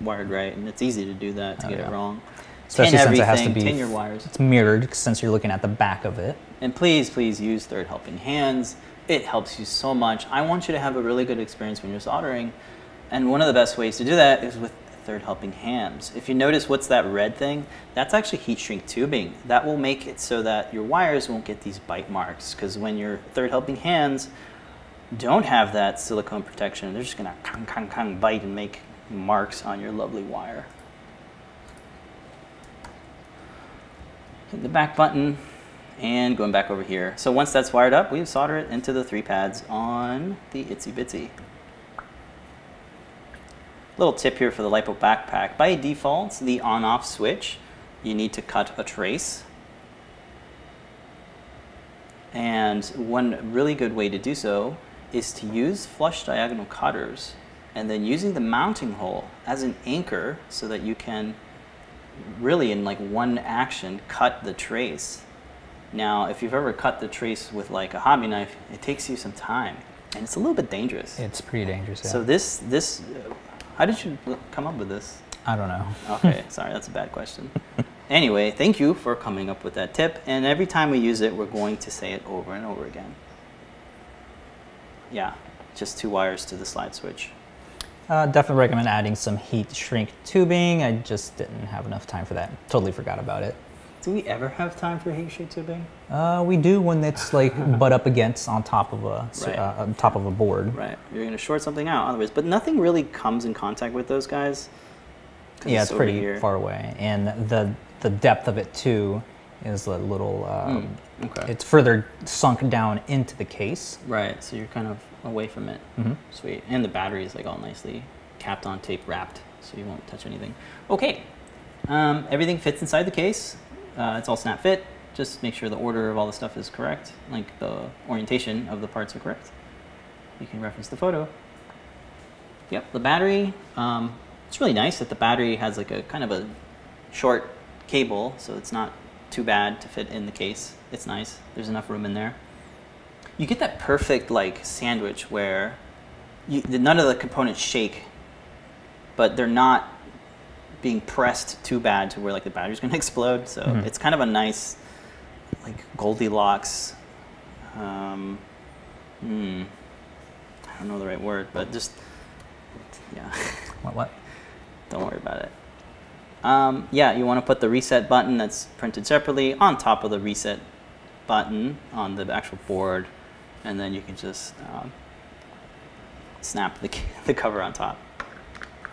wired right, and it's easy to do that to Oh, get yeah. it wrong. Especially since it has to be tin your wires, It's mirrored since you're looking at the back of it. and please, please use third helping hands. It helps you so much. I want you to have a really good experience when you're soldering, and one of the best ways to do that is with third helping hands. If you notice what's that red thing, that's actually heat shrink tubing. That will make it so that your wires won't get these bite marks because when your third helping hands don't have that silicone protection, they're just gonna kang, kang, kang, bite and make marks on your lovely wire. Hit the back button and going back over here. So once that's wired up, we solder it into the three pads on the Itsy Bitsy. Little tip here for the LiPo backpack. By default, the on-off switch, you need to cut a trace. And one really good way to do so is to use flush diagonal cutters and then using the mounting hole as an anchor so that you can really in like one action cut the trace. Now, if you've ever cut the trace with like a hobby knife, it takes you some time and it's a little bit dangerous. It's pretty dangerous. Yeah. So this this how did you come up with this? I don't know. Okay, sorry, that's a bad question. Anyway, thank you for coming up with that tip. And every time we use it, we're going to say it over and over again. Yeah, just two wires to the slide switch. Uh, definitely recommend adding some heat shrink tubing. I just didn't have enough time for that. Totally forgot about it. Do we ever have time for heat shrink tubing? Uh, we do when it's like butt up against on top of a Right. uh, on top of a board. Right, you're going to short something out otherwise. But nothing really comes in contact with those guys. Yeah, it's over pretty here. far away, and the the depth of it too is a little. Um, Mm, okay. It's further sunk down into the case. Right, so you're kind of away from it. Mhm. Sweet. And the battery is like all nicely capped on tape wrapped, so you won't touch anything. Okay, um, everything fits inside the case. Uh, it's all snap fit. Just make sure the order of all the stuff is correct, like the orientation of the parts are correct. You can reference the photo. Yep, the battery. Um, it's really nice that the battery has like a kind of a short cable, so it's not too bad to fit in the case. It's nice. There's enough room in there. You get that perfect like sandwich where you, none of the components shake, but they're not being pressed too bad to where like the battery's going to explode. So Mhm. it's kind of a nice like Goldilocks. Um, hmm, I don't know the right word, but just yeah. What? What? Don't worry about it. Um, yeah, you want to put the reset button that's printed separately on top of the reset button on the actual board, and then you can just um, snap the, the cover on top.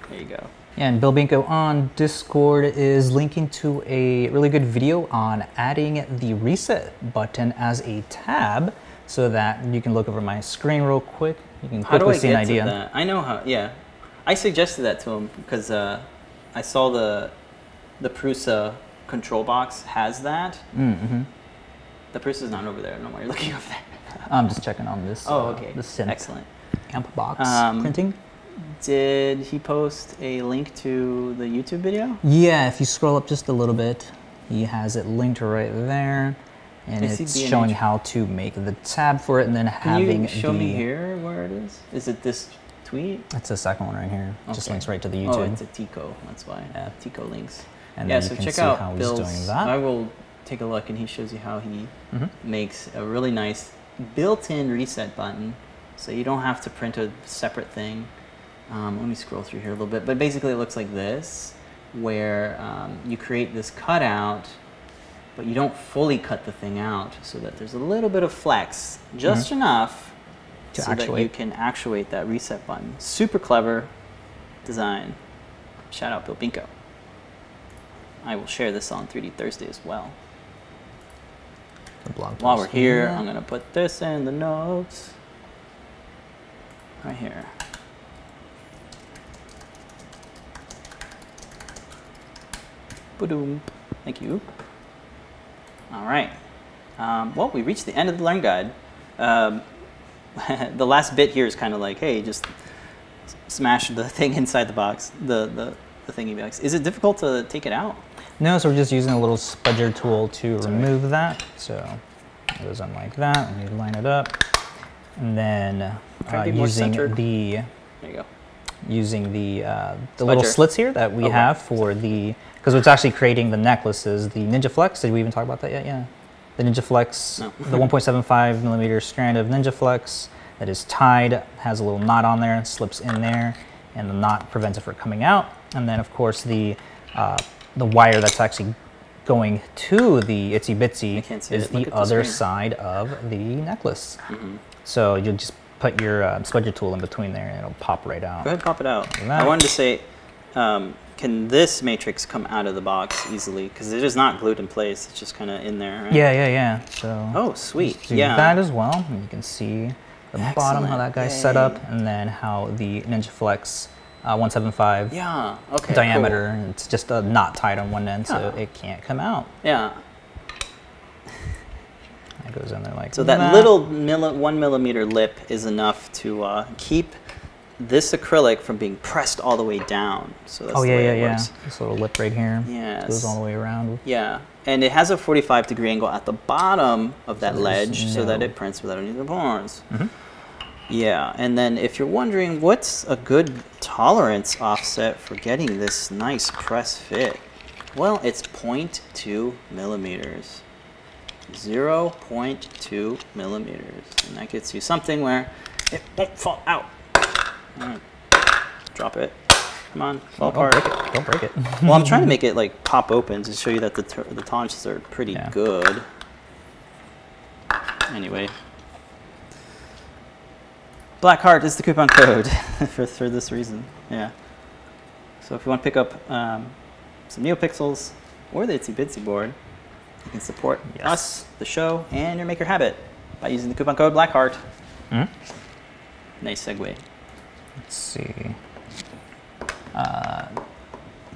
There you go. And Bill Binko on Discord is linking to a really good video on adding the reset button as a tab so that you can look over my screen real quick. You can How do quickly I see get an idea. to that? I know how. Yeah, I suggested that to him because uh, I saw the the Prusa control box has that. Mm-hmm. The Prusa's not over there. I don't know why you're looking over there. I'm just checking on this. Oh, uh, okay. The synth Excellent. amp box Um, printing. Did he post a link to the YouTube video? Yeah, if you scroll up just a little bit, he has it linked right there, and I it's showing how to make the tab for it, and then Can having you show the. me here where it is? Is it this tweet? It's the second one right here. Just links right to the YouTube. Oh, YouTube. it's a Tico. That's why. Yeah. Tico links. and yeah, then you so can check see out how he's Bill's. doing that. I will take a look, and he shows you how he Mhm. makes a really nice built-in reset button, so you don't have to print a separate thing. Um, let me scroll through here a little bit, but basically it looks like this, where um, you create this cutout, but you don't fully cut the thing out, so that there's a little bit of flex, just enough Mm-hmm. To so that you can actuate that reset button. Super clever design. Shout out Bill Binko. I will share this on 3D Thursday as well. While we're here, Yeah. I'm gonna put this in the notes. Right here. Boom. Thank you. All right. Um, well, we reached the end of the Learn Guide. Um, the last bit here is kind of like, hey, just smash the thing inside the box, the, the, the thingy box. Is it difficult to take it out? No, so we're just using a little spudger tool to Sorry. remove that. So it goes on like that, and you line it up, and then uh, to be more using the There you go. using the uh, the little slits here that we Okay. have for the because it's actually creating the necklaces. The Ninja Flex. Did we even talk about that yet? Yeah. The Ninja Flex, No. the 1.75 millimeter strand of Ninja Flex that is tied, has a little knot on there, slips in there, and the knot prevents it from coming out. And then, of course, the uh, the wire that's actually going to the Itsy Bitsy is the other side of the necklace. Mhm. So you'll just put your uh, spudger tool in between there, and it'll pop right out. Go ahead, pop it out. I wanted to say, um, can this matrix come out of the box easily? Because it is not glued in place. It's just kind of in there. Right? Yeah, yeah, yeah. So Oh, sweet. yeah. that as well. And you can see the bottom how that guy's set up, and then how the Ninja Flex uh, 175 yeah. Okay. cool. diameter. and It's just a knot tied on one end, so it can't come out. Yeah. It goes in there like So that, little milli- one millimeter lip is enough to uh, keep this acrylic from being pressed all the way down. So that's Oh the yeah, way yeah, it yeah. works. This little lip right here. Yes. Goes all the way around. Yeah, and it has a 45 degree angle at the bottom of that So ledge so that it prints without any of the pores. Mhm. Yeah, and then if you're wondering what's a good tolerance offset for getting this nice press fit, well, it's 0.2 millimeters. 0.2 millimeters. And that gets you something where it won't fall out. Right. Drop it. Come on, fall Don't apart. break it. Don't break it. Well, I'm trying to make it like pop open to show you that the, the tolerances are pretty Yeah. good. Anyway. Black Heart is the coupon code for, for this reason. Yeah. So if you want to pick up um, some NeoPixels or the Itsy Bitsy board, you can support Yes. us, the show, and your Maker Habit by using the coupon code Blackheart. Mhm. Nice segue. Let's see. Uh,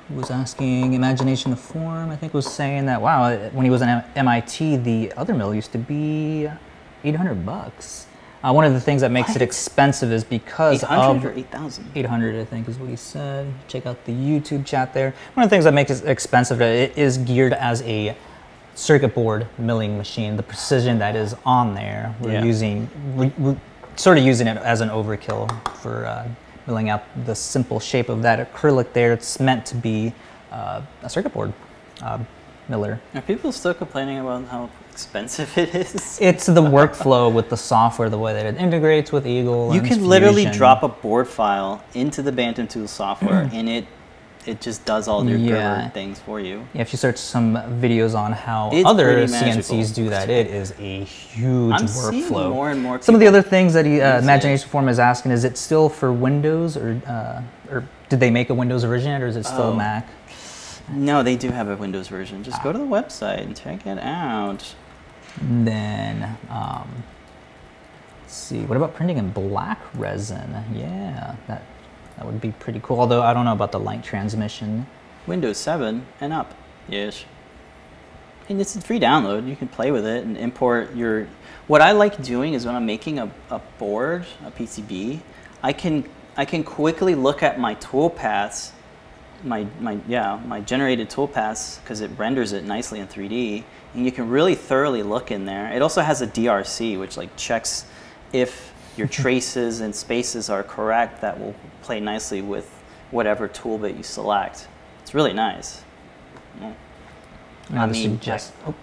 who was asking Imagination Forum. I think was saying that wow, when he was at MIT, the Othermill used to be 800 bucks. Uh, one of the things that makes it expensive is because 800 of or 8,000? 800, I think, is what he said. Check out the YouTube chat there. One of the things that makes it expensive, that it is geared as a circuit board milling machine, the precision that is on there, we're Yeah. using, we, we're sort of using it as an overkill for uh, milling out the simple shape of that acrylic there. It's meant to be uh, a circuit board uh, miller. Are people still complaining about how expensive it is? It's the workflow with the software, the way that it integrates with Eagle. You can literally drop a board file into the Bantam Tools software, and it it just does all your Yeah. things for you. Yeah, if you search some videos on how It's other CNCs do that, it is a huge I'm workflow. seeing more and more Some of the other things that he, uh. Imagination Forum is asking is it still for Windows or uh, or did they make a Windows version or is it still Oh. Mac? No, they do have a Windows version. Just Ah. go to the website and check it out. And then um, let's see, what about printing in black resin? Yeah, that that would be pretty cool. Although I don't know about the light transmission. Windows 7 and up. Yes. And it's a free download. You can play with it and import your. What I like doing is when I'm making a, a board, a PCB, I can I can quickly look at my toolpaths, my my yeah my generated toolpaths because it renders it nicely in 3D, and you can really thoroughly look in there. It also has a DRC which like checks if your traces and spaces are correct. That will play nicely with whatever tool that you select. It's really nice. Yeah. I would mean, suggest. oh,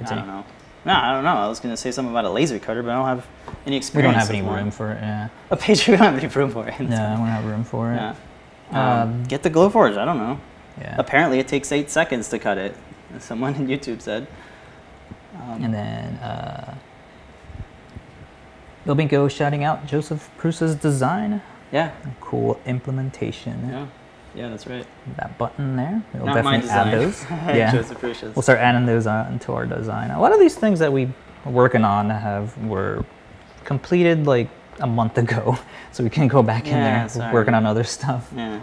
I don't know. No, I don't know. I was going to say something about a laser cutter, but I don't have any experience. We don't have any with one. room for it. Yeah. A page, we don't have any room for it. No, I don't have room for it. Yeah. Um, Um, get the Glowforge. I don't know. Yeah. Apparently, it takes eight seconds to cut it. as Someone on YouTube said. Um, And then uh, Bill Binko shouting out Josef Prusa's design. yeah, Cool implementation. yeah, yeah. That's right. That button there. We'll Not my definitely add those. yeah. Josef Prusa's. We'll start adding those uh, into our design. A lot of these things that we are working on have were completed like a month ago, so we can go back in Yeah, there sorry. working on other stuff. Yeah,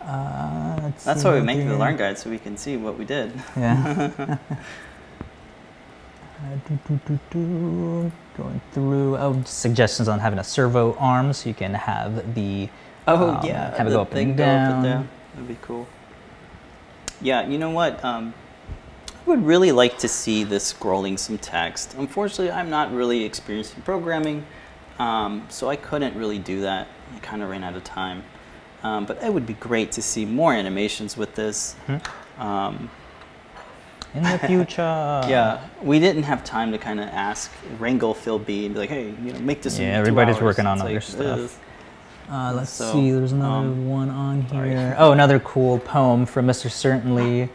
Uh, that's why we make the learn guide so we can see what we did. Yeah. Uh, do, do, do, do. Going through oh, suggestions on having a servo arm so you can have the Oh um, yeah, have it go up and go up down. down. That'd be cool. Yeah, you know what? Um, I would really like to see this scrolling some text. Unfortunately, I'm not really experienced in programming, um, so I couldn't really do that. I kind of ran out of time. Um, but it would be great to see more animations with this. Hmm. Um, in the future. yeah, we didn't have time to kind of ask, wrangle Phil B and be like, hey, you know, make this. in Yeah, two everybody's hours." working on It's other like, stuff. ugh. Uh, let's So, see. There's another um, one on sorry. here. Oh, another cool poem from Mr. Certainly.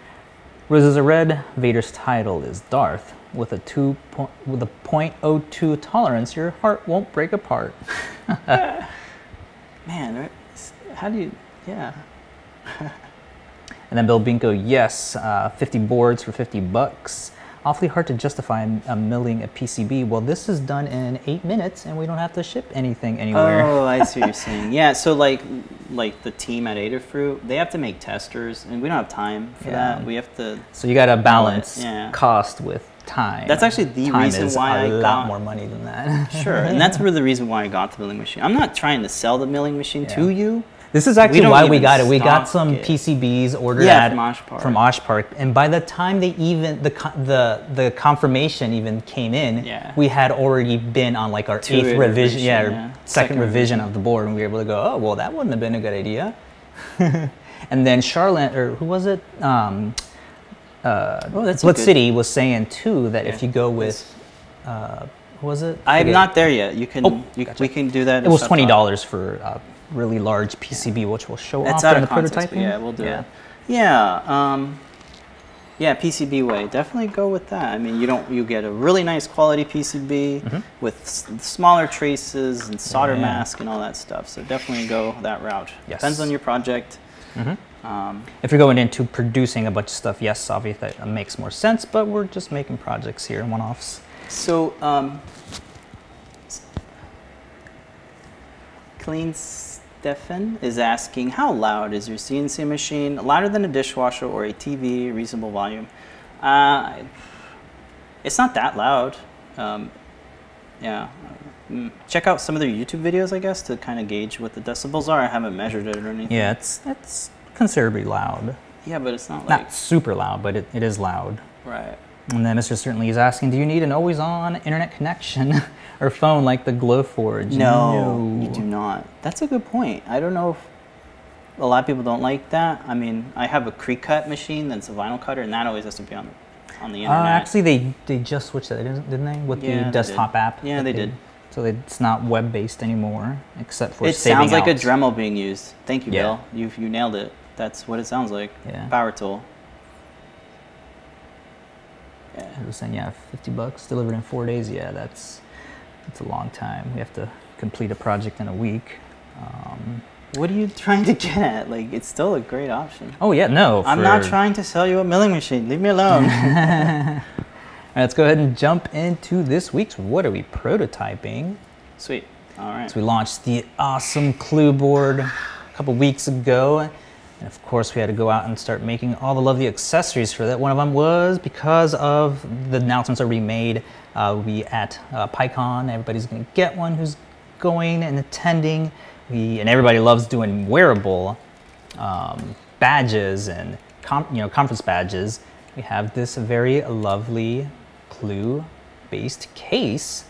Roses are red. Vader's title is Darth. With a two point, with a .02 tolerance, your heart won't break apart. Man, right? how do you? Yeah. And then Bill Binko, yes, uh, 50 boards for 50 bucks. Awfully hard to justify uh, milling a PCB. Well, this is done in eight minutes, and we don't have to ship anything anywhere. Oh, I see what you're saying. Yeah, so like, like the team at Adafruit, they have to make testers, and we don't have time for Yeah. that. We have to. So you got to balance yeah. cost with time. That's actually the time reason why a I lot got- more money than that. Sure, and that's really the reason why I got the milling machine. I'm not trying to sell the milling machine to you. This is actually don't why we got it. We got some it. PCBs ordered Yeah, at, from Osh Park. from Osh Park, and by the time they even the the the confirmation even came in, Yeah. we had already been on like our Two eighth revision, iteration, yeah, yeah. second, Second revision revision. of the board, and we were able to go, oh well, that wouldn't have been a good idea. and then Charlotte, or who was it? Um, uh, Oh, that's good- City was saying too that if you go with, uh, who was it? I'm not there yet. You can. Oh, you, gotcha. We can do that. It was twenty dollars for a really large PCB, which we'll show It's off of the context, prototyping. yeah, we'll do it. Yeah, um, yeah, PCBWay. Definitely go with that. I mean, you don't you get a really nice quality PCB with s- smaller traces and solder. Yeah. mask and all that stuff. So definitely go that route. Yes. Depends on your project. Mm-hmm. Um, If you're going into producing a bunch of stuff, yes, obviously that makes more sense. But we're just making projects here, one-offs. so, um, Clean Stefan is asking, how loud is your CNC machine? Louder than a dishwasher or a TV, reasonable volume? Uh, it's not that loud. Um, yeah. Mm, Check out some of their YouTube videos, I guess, to kind of gauge what the decibels are. I haven't measured it or anything. Yeah, it's it's considerably loud. Yeah, but it's not like Not super loud, but it, it is loud. right. And then Mr. Certainly is asking, do you need an always-on internet connection or phone like the Glowforge? No, you do not. That's a good point. I don't know if a lot of people don't like that. I mean, I have a Cricut machine that's a vinyl cutter, and that always has to be on on the Uh, internet. actually, they they just switched that, didn't didn't they, with Yeah, the desktop did. app? Yeah, that they did. So it's not web-based anymore, except for it sounds like a. Dremel being used. Thank you, Yeah. Bill. You you nailed it. That's what it sounds like. Yeah. Power tool. Yeah. I was saying, yeah, 50 bucks delivered in four days. Yeah, that's that's a long time. We have to complete a project in a week. Um, What are you trying to get at? Like, it's still a great option. oh yeah, no. I'm not trying to sell you a milling machine. Leave me alone. All right, let's go ahead and jump into this week's What Are We Prototyping? Sweet. All right. So we launched the awesome Clue board a couple weeks ago. And of course, we had to go out and start making all the lovely accessories for that. One of them was because of the announcements already made. Uh, we at uh, PyCon, everybody's going to get one who's going and attending. We and everybody loves doing wearable um, badges and you know conference badges. We have this very lovely Clue-based case.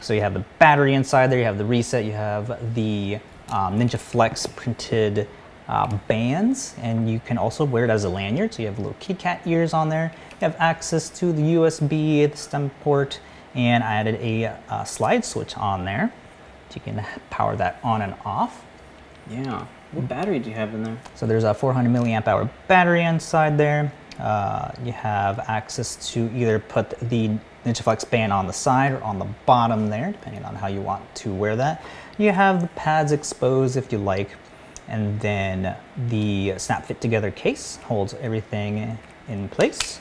So you have the battery inside there, you have the reset, you have the um, Ninja Flex printed uh, bands, and you can also wear it as a lanyard. So you have little KitKat ears on there. You have access to the USB, the stem port, and I added a uh, slide switch on there. So you can power that on and off. Yeah. What battery do you have in there? So there's a 400 milliamp hour battery inside there. Uh, you have access to either put the NinjaFlex band on the side or on the bottom there, depending on how you want to wear that. You have the pads exposed if you like, and then the snap fit together case holds everything in place.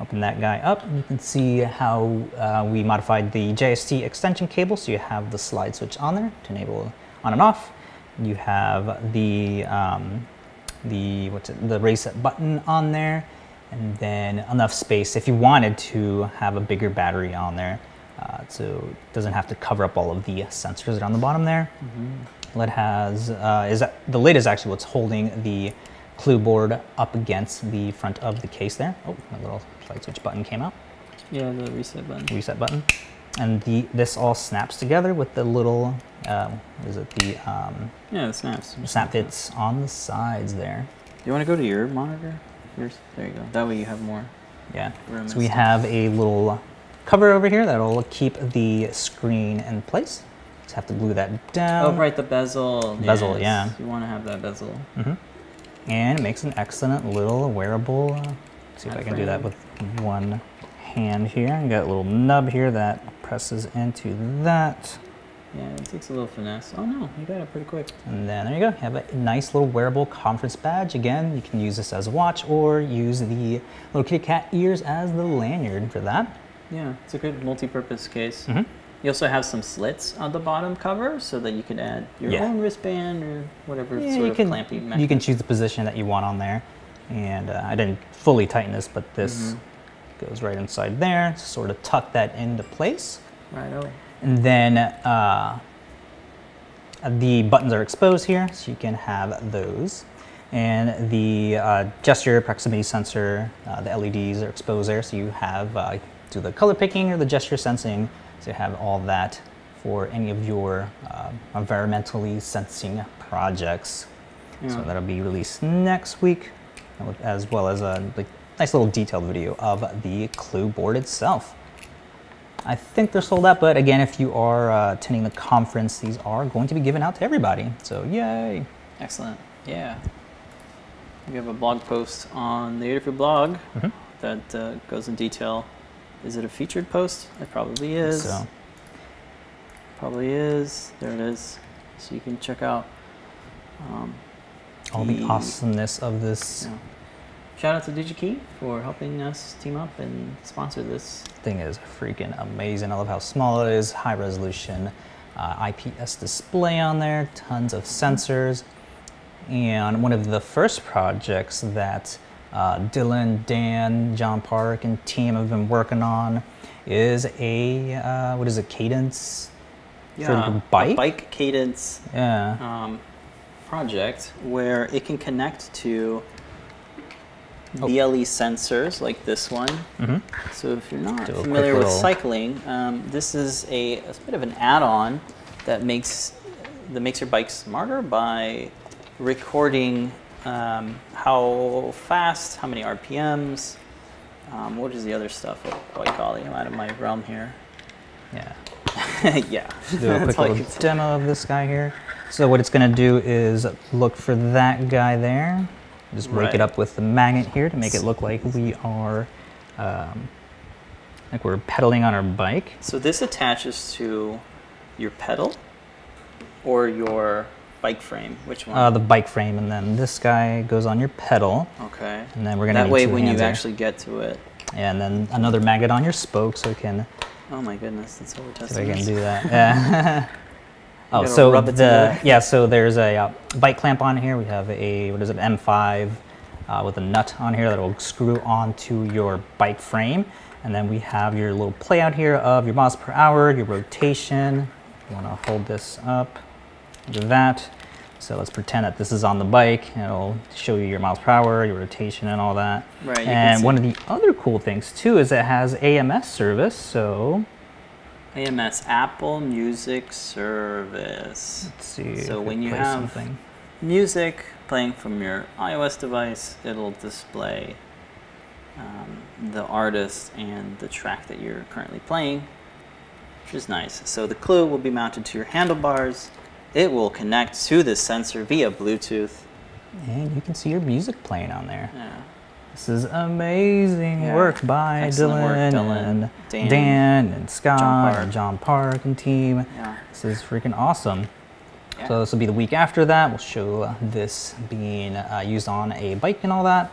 Open that guy up, you can see how uh, we modified the JST extension cable. So you have the slide switch on there to enable on and off. You have the um, the what's it, the reset button on there, and then enough space if you wanted to have a bigger battery on there, uh, so it doesn't have to cover up all of the sensors that are on the bottom there. Lid has uh, is that, the lid is actually what's holding the clue board up against the front of the case there. Oh, my little light switch button came out Yeah, the reset button. reset button. And the this all snaps together with the little, uh, is it the um, Yeah, the snaps. snap fits on the sides there. Do you want to go to your monitor? Yours? There you go. That way you have more. Yeah. Room So we stuff. have a little cover over here that'll keep the screen in place. Just have to glue that down. oh, right, the bezel. Bezel, Yes, yeah. You want to have that bezel. Mm -hmm. And it makes an excellent little wearable. Uh, let's see if I can do that with one hand here. You got a little nub here that presses into that. Yeah, it takes a little finesse. Oh no, you got it pretty quick. And then there you go. You have a nice little wearable conference badge. Again, you can use this as a watch or use the little kitty cat ears as the lanyard for that. Yeah, it's a good multi-purpose case. Mhm. You also have some slits on the bottom cover so that you can add your Yeah. own wristband or whatever Yeah, sort you of can clampy you mechanism. can choose the position that you want on there. And uh, I didn't fully tighten this, but this Mhm. goes right inside there. To sort of tuck that into place. Right, oh. And then uh, the buttons are exposed here, so you can have those. And the uh, gesture proximity sensor, uh, the LEDs are exposed there, so you have uh, do the color picking or the gesture sensing, you have all that for any of your uh, environmentally sensing projects. So that'll be released next week, as well as a like, nice little detailed video of the Clue board itself. I think they're sold out, but again, if you are uh, attending the conference, these are going to be given out to everybody. So yay! Excellent. Yeah. We have a blog post on the Adafruit blog Mhm. that uh, goes in detail. Is it a featured post? It probably is. So Probably is. There it is. So you can check out. Um, all the the- awesomeness of this yeah. Shout out to DigiKey for helping us team up and sponsor this. thing is freaking amazing. I love how small it is, high resolution, uh, IPS display on there, tons of sensors. And one of the first projects that uh, Dylan, Dan, John Park, and team have been working on is a, uh, what is it, cadence? For the a bike? bike cadence Yeah. um, project where it can connect to Oh. BLE sensors like this one. Mm -hmm. So if you're not Do a quick familiar with cycling, um, this is a, a bit of an add-on that makes that makes your bike smarter by recording um, how fast, how many RPMs. Um, what is the other stuff? Oh, golly, I'm out of my realm here. Yeah. yeah, do a quick little demo of this guy here. So what it's going to do is look for that guy there. Just break Right. it up with the magnet here to make it look like we are, um, like we're pedaling on our bike. So this attaches to your pedal or your bike frame. Which one? Uh, the bike frame, and then this guy goes on your pedal, okay. and then we're going to That way, when you hands here. actually get to it. and then another magnet on your spoke, so we can Oh my goodness, that's what we're testing. I can do that. Yeah. oh, so the yeah, so there's a uh, bike clamp on here. We have a what is it, M5, uh, with a nut on here that will screw onto your bike frame, and then we have your little play out here of your miles per hour, your rotation. You want to hold this up, do that. So let's pretend that this is on the bike. It'll show you your miles per hour, your rotation, and all that. Right, And one of the other cool things too is it has AMS service. So AMS Apple Music Service. let's see. So when you have something. music playing from your iOS device, it'll display um, the artist and the track that you're currently playing, which is nice. So the clue will be mounted to your handlebars. It will connect to the sensor via Bluetooth. And you can see your music playing on there. Yeah. This is amazing Yeah. work by Excellent work, Dylan, Dylan, and Dan, Dan, and Scott Park. and John Park and team. Yeah. This is freaking awesome. Yeah. So this will be the week after that. We'll show this being uh, used on a bike and all that,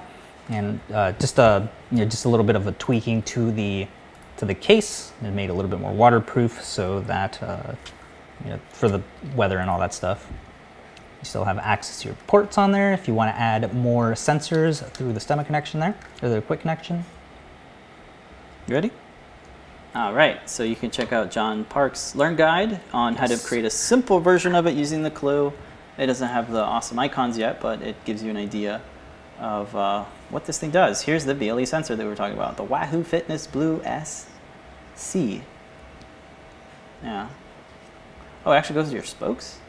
and uh, just a you know, just a little bit of a tweaking to the to the case. It made it a little bit more waterproof, so that uh, you know, for the weather and all that stuff. You still have access to your ports on there if you want to add more sensors through the stemma connection there, or the quick connection. You ready? All right, so you can check out John Park's Learn Guide on how to create a simple version of it using the clue. It doesn't have the awesome icons yet, but it gives you an idea of uh, what this thing does. Here's the BLE sensor that we were talking about, the Wahoo Fitness Blue SC. Yeah. Oh, it actually goes to your spokes?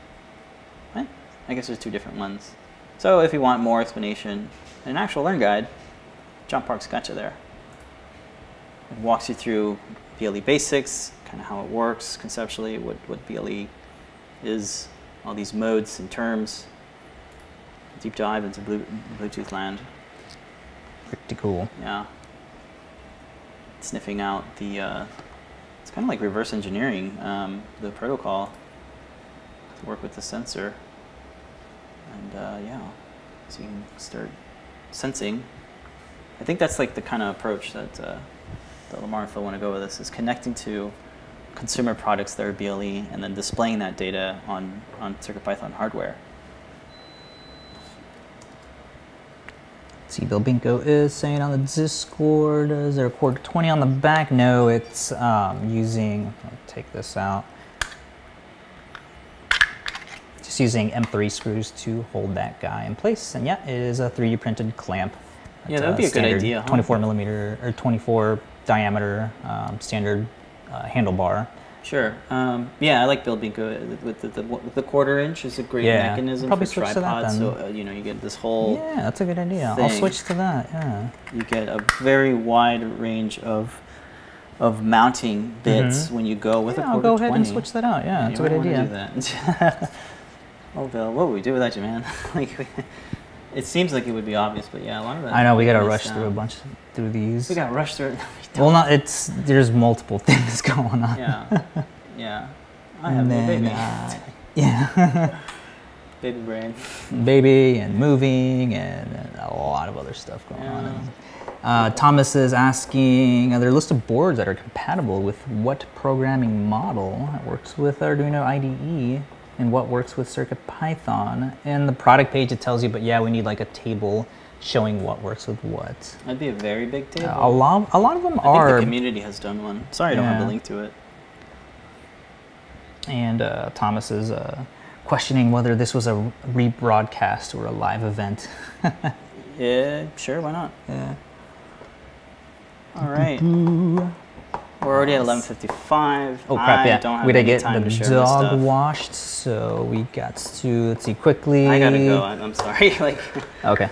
What? I guess there's two different ones. So if you want more explanation and an actual Learn Guide, John Park's got you there. It walks you through BLE basics, kind of how it works conceptually, what, what BLE is, all these modes and terms. Deep dive into Bluetooth land. Pretty cool. Yeah. Sniffing out the, uh, it's kind of like reverse engineering um, the protocol to work with the sensor. And uh, yeah, so you can start sensing. I think that's like the kind of approach that, uh, Limor and Phil want to go with this is connecting to consumer products that are BLE and then displaying that data on, on CircuitPython hardware. See, Bill Binko is saying on the Discord, is there a quarter 20 on the back? No, it's um, using, I'll take this out. Just using M3 screws to hold that guy in place. And yeah, it is a 3D printed clamp. Yeah, that would be a good idea, huh? 24 millimeter or 24 diameter um, standard uh, handlebar. Sure. Um, yeah, I like Bill Binko with the, the, the quarter inch is a great Yeah, mechanism probably for switch to that tripods. So uh, you know you get this whole Yeah, that's a good idea. I'll switch to that. Yeah. you get a very wide range of of mounting bits when you go with a Mm-hmm. quarter I'll go ahead 20. and switch that out. Yeah, Yeah, that's a good idea. Oh, Bill, what would we do without you, man? like, we- it seems like it would be obvious, but yeah, a lot of that. I know we gotta rush um, through a bunch through these. We got to rush through it. Well, not it's there's multiple things going on. yeah, yeah. I have And then, baby, uh, yeah, baby brain. baby and moving and, and a lot of other stuff going on. And, uh, Thomas is asking, are there a list of boards that are compatible with what programming model that works with Arduino IDE and what works with CircuitPython? And the product page, it tells you, but yeah, we need like a table showing what works with what. That'd be a very big table. Uh, a lot, a lot of them are. I think the community has done one. Sorry, I don't have the link to it. And uh, Thomas is uh, questioning whether this was a rebroadcast or a live event. Yeah, sure, why not? Yeah. All right. We're already at 11:55. Oh crap! I yeah, we did any get the dog washed, so we got to let's see quickly. I gotta go. I'm, I'm sorry. like, Okay.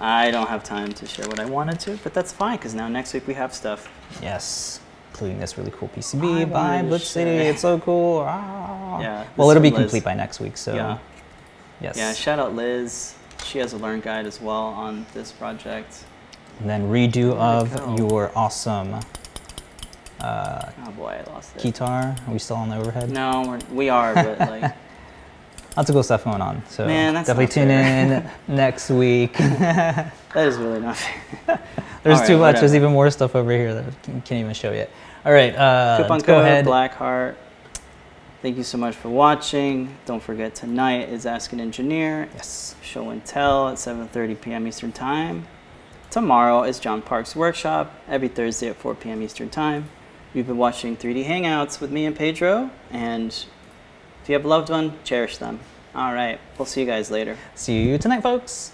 I don't have time to share what I wanted to, but that's fine because now next week we have stuff. Yes, including this really cool I PCB by wanted to Blitz City. It's so cool. Ah. Yeah, Well, it'll be Liz. complete by next week. So. Yeah. Yes. Yeah. Shout out Liz. She has a learn guide as well on this project. and then redo of your awesome uh, Oh boy, I lost it. guitar. Are we still on the overhead? No, we're, we are, but like, Lots of cool stuff going on. So Man, definitely tune fair. in next week. that is really not fair. There's All too right, much. There's even more stuff over here that I can't even show yet. All right, uh, Coupon go code ahead. Blackheart. Thank you so much for watching. Don't forget tonight is Ask an Engineer. Yes. Show and tell at 7:30 p.m. Eastern Time. Tomorrow is John Park's workshop every Thursday at 4 p.m. Eastern Time. You've been watching 3D Hangouts with me and Pedro, and if you have a loved one, cherish them. All right, we'll see you guys later. See you tonight, folks.